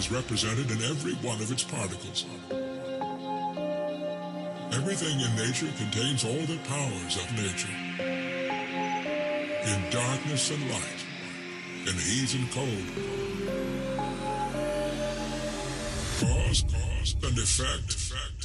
is represented in every one of its particles. Everything in nature contains all the powers of nature. In darkness and light, in heat and cold. Cause, cause, and effect, effect.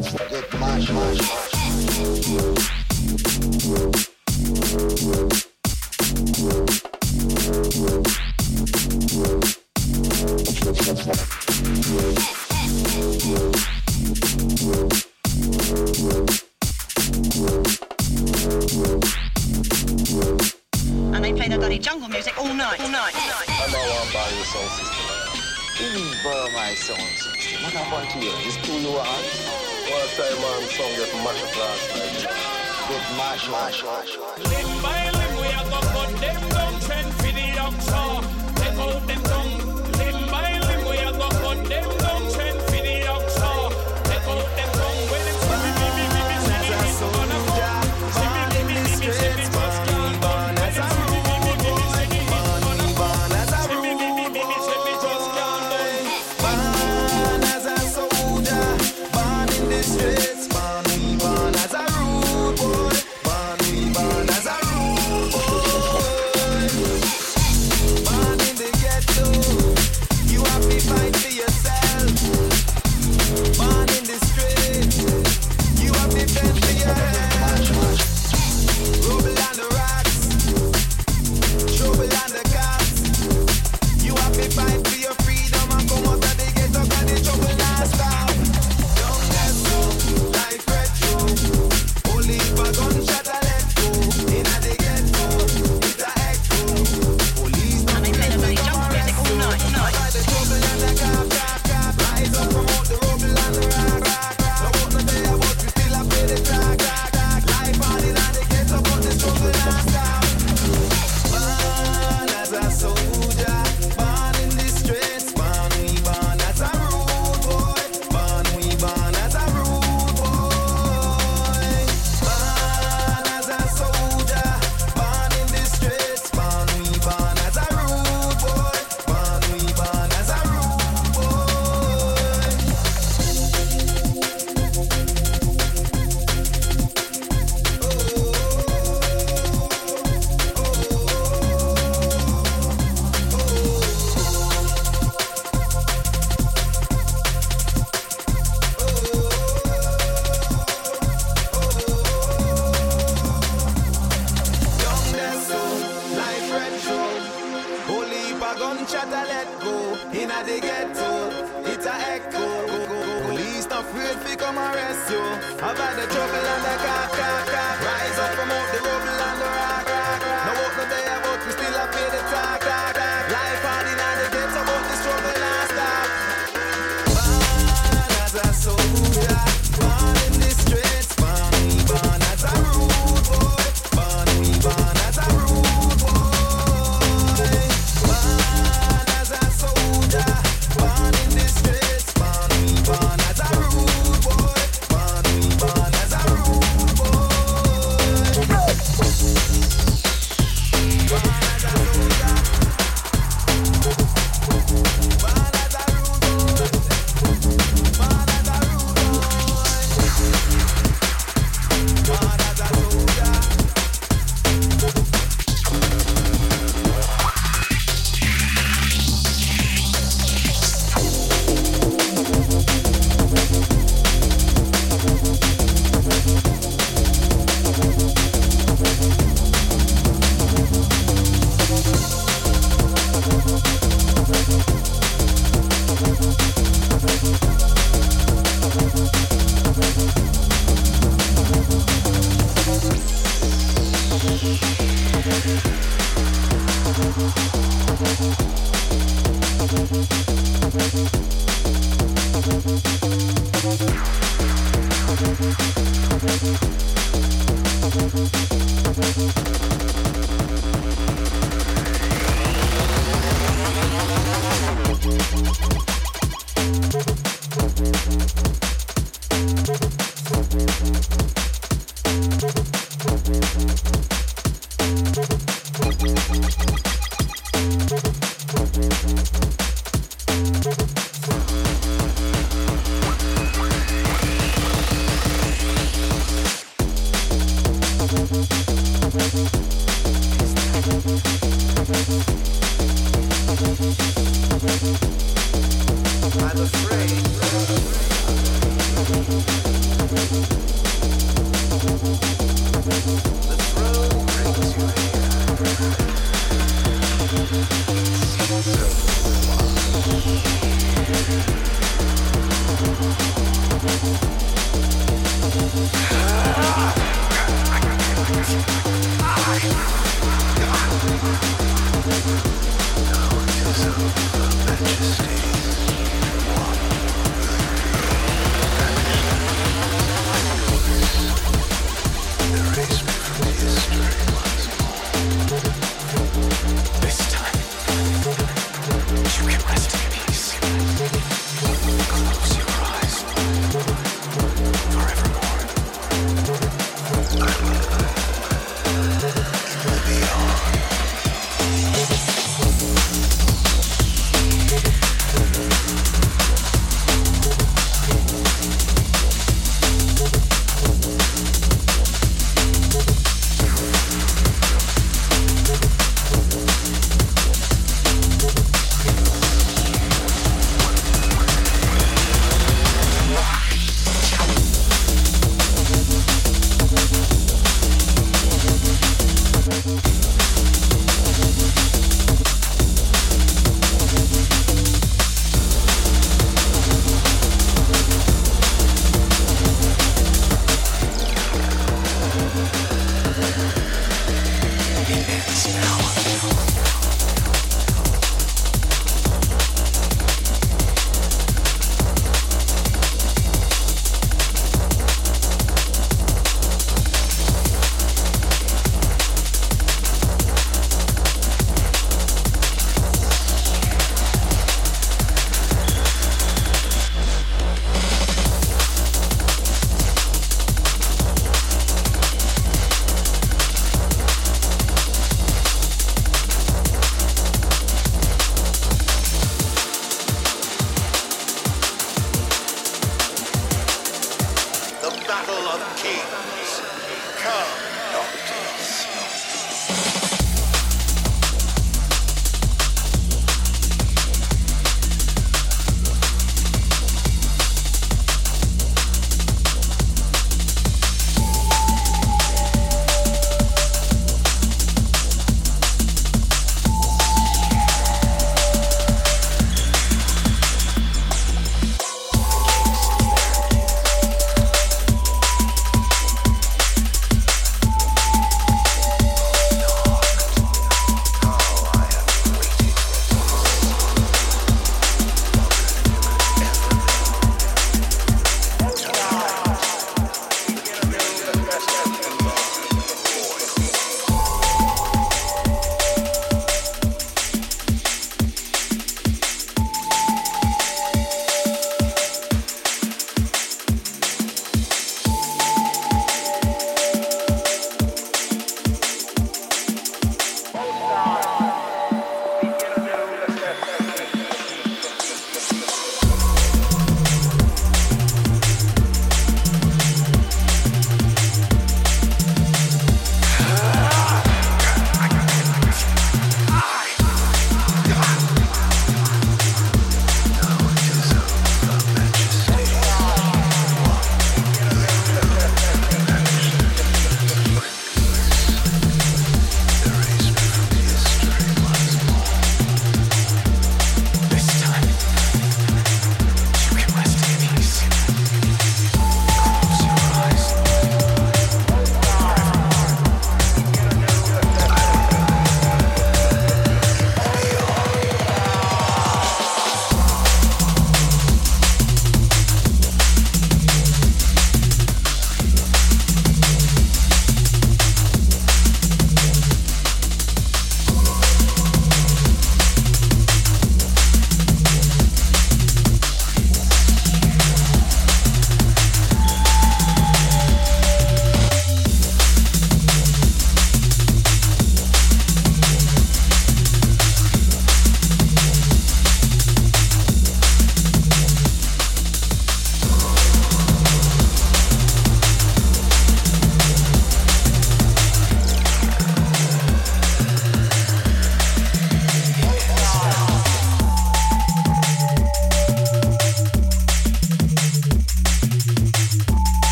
So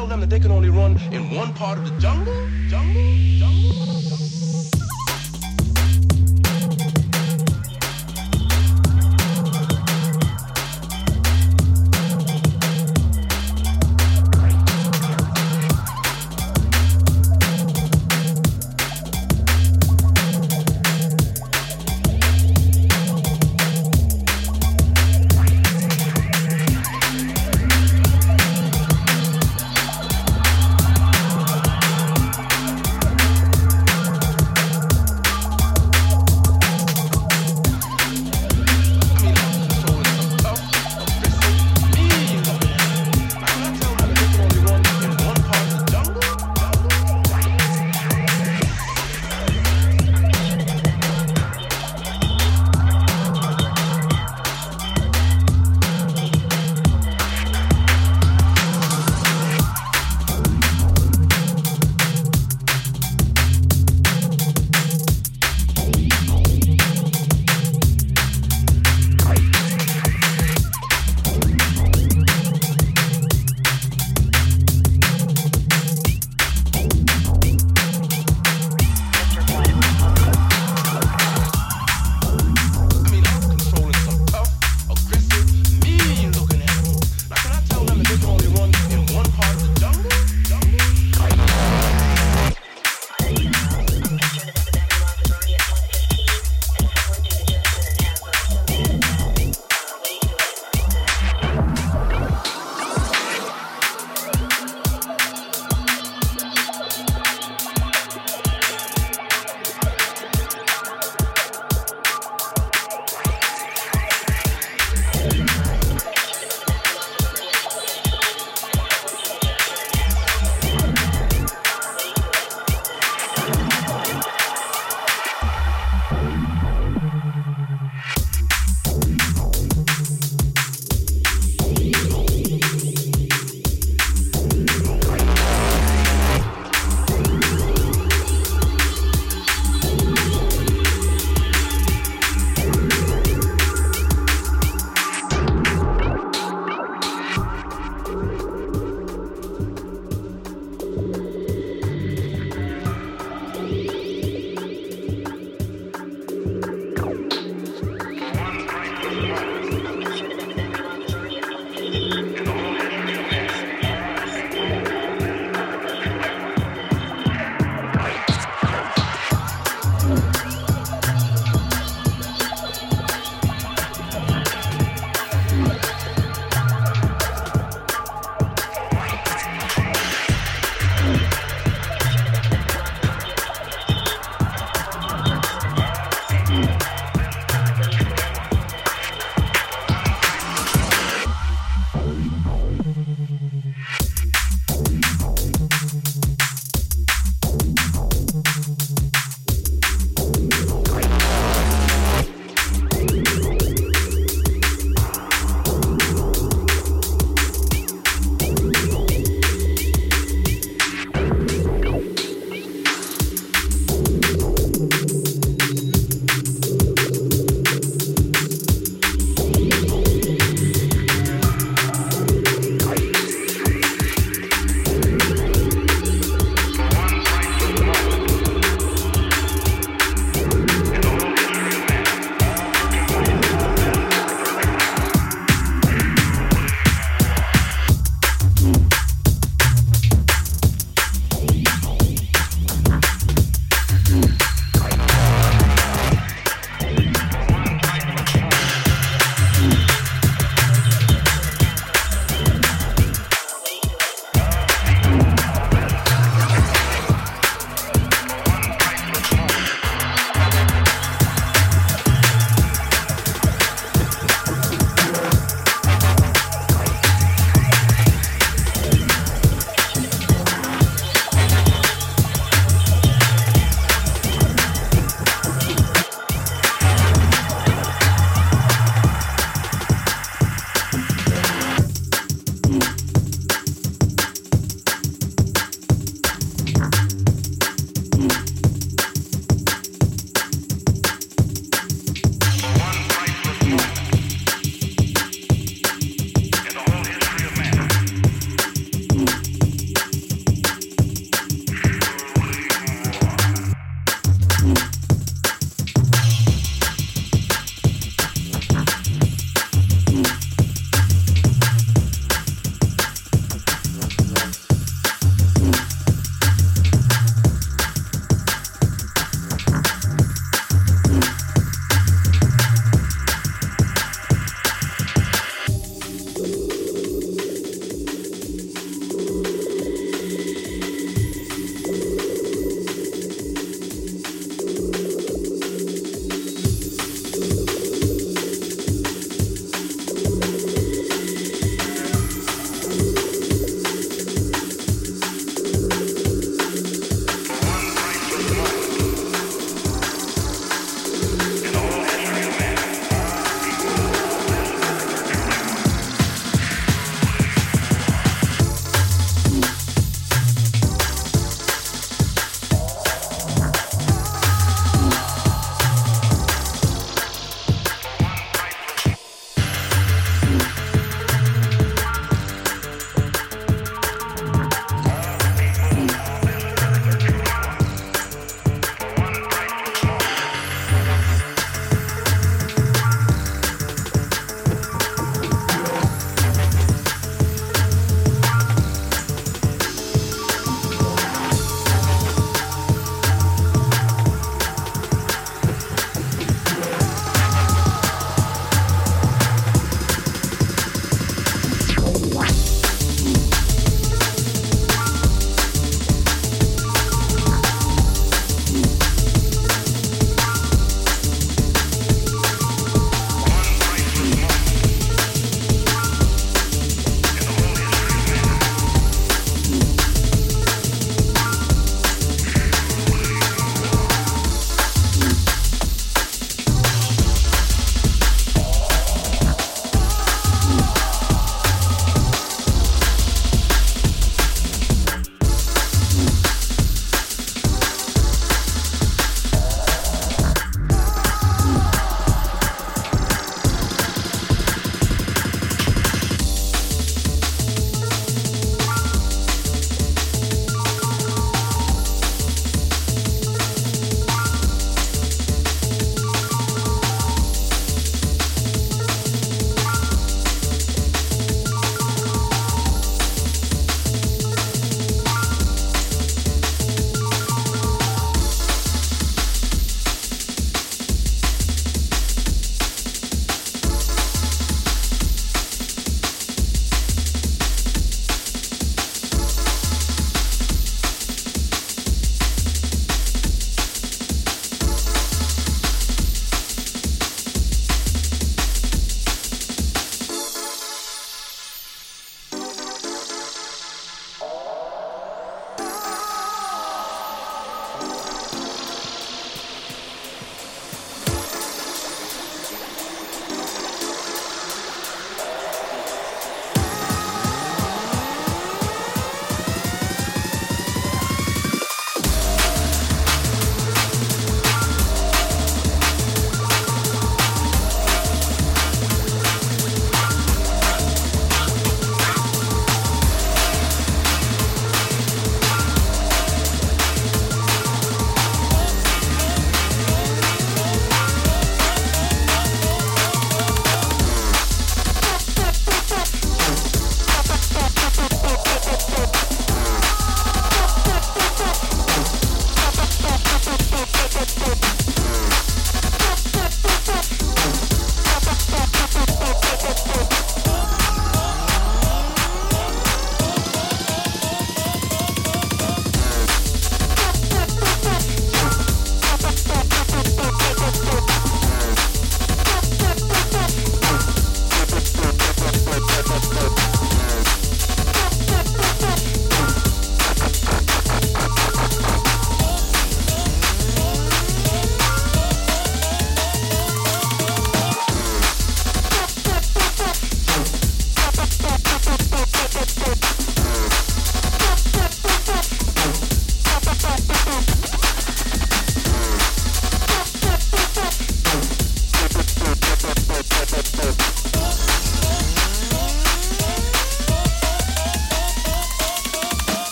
tell them that they can only run in one part of the jungle? Jungle? jungle?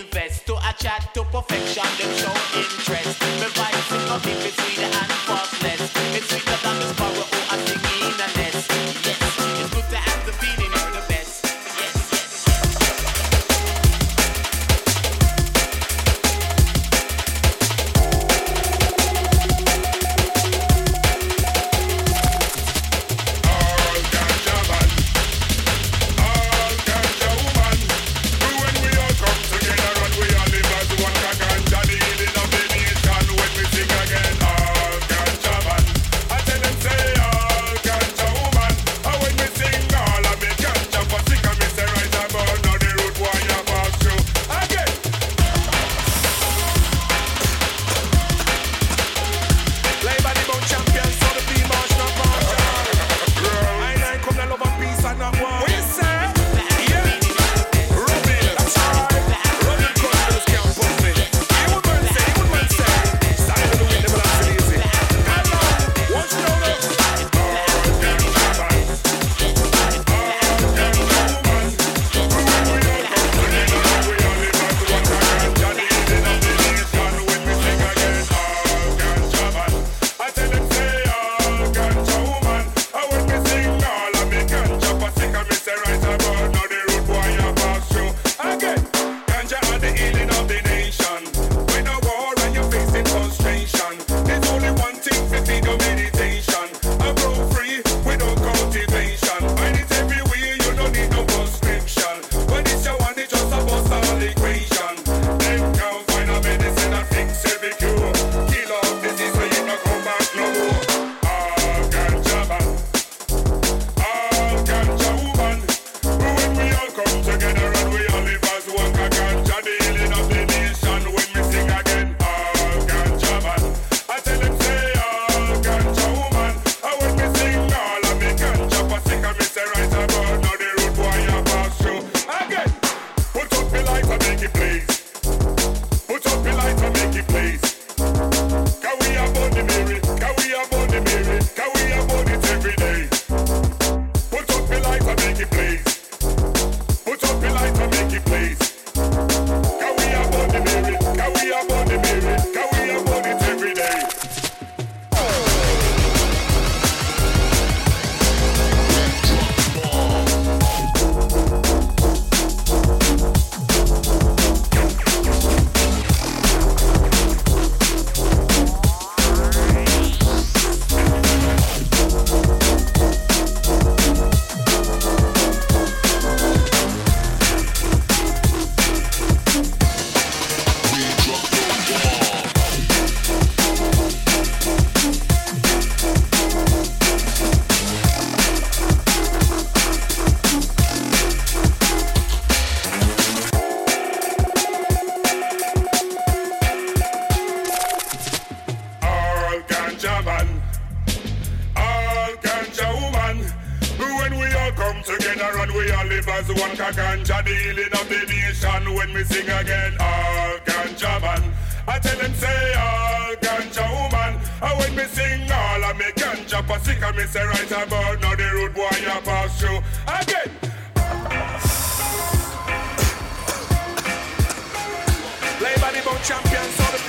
invest to a chat to perfection, them show interest. Me vibes in my big, and fast.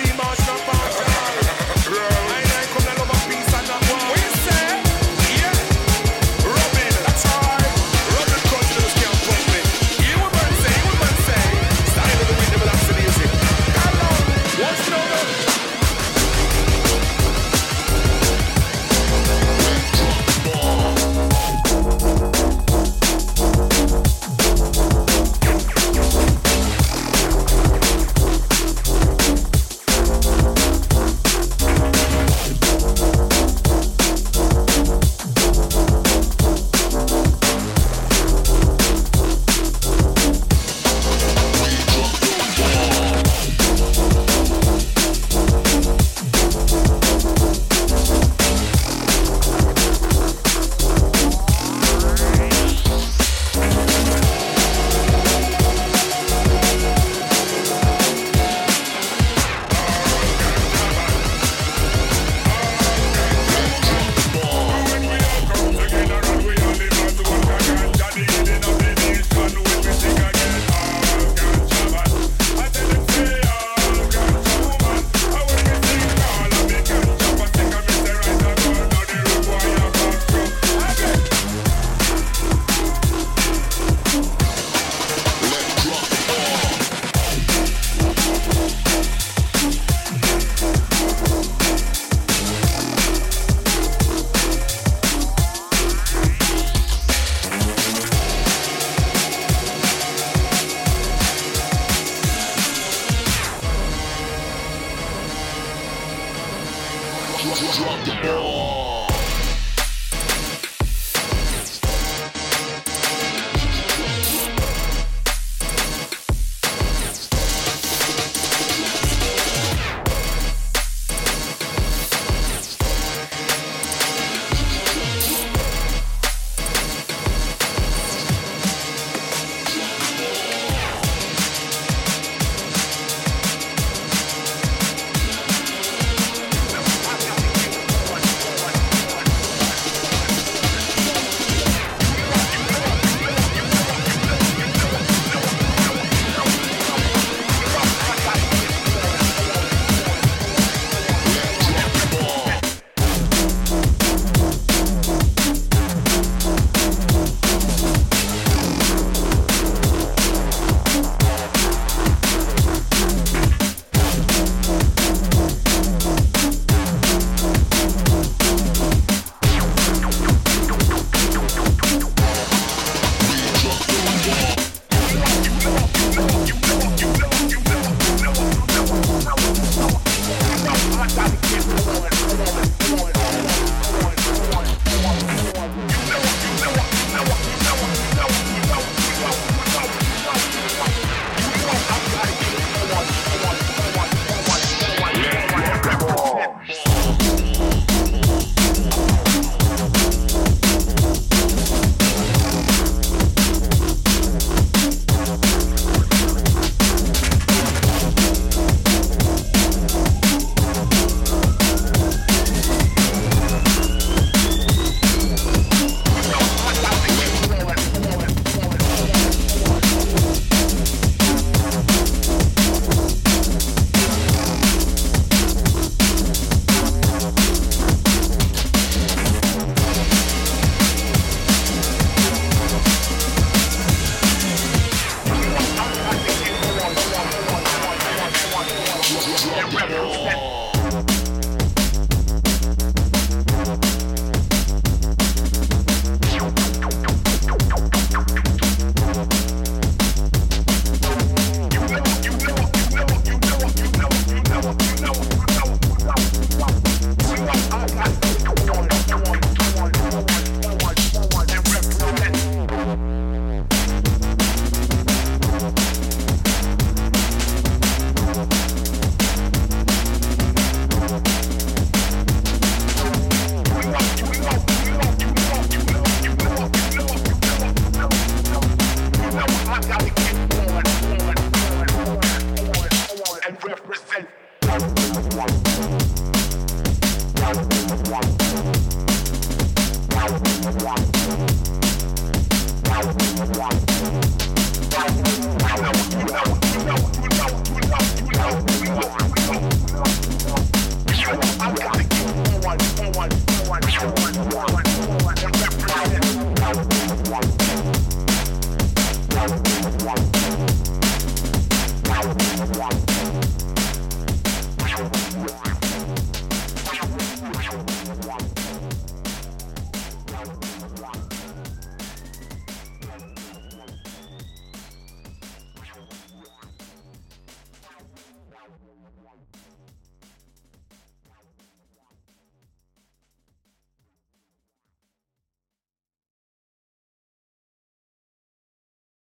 Steam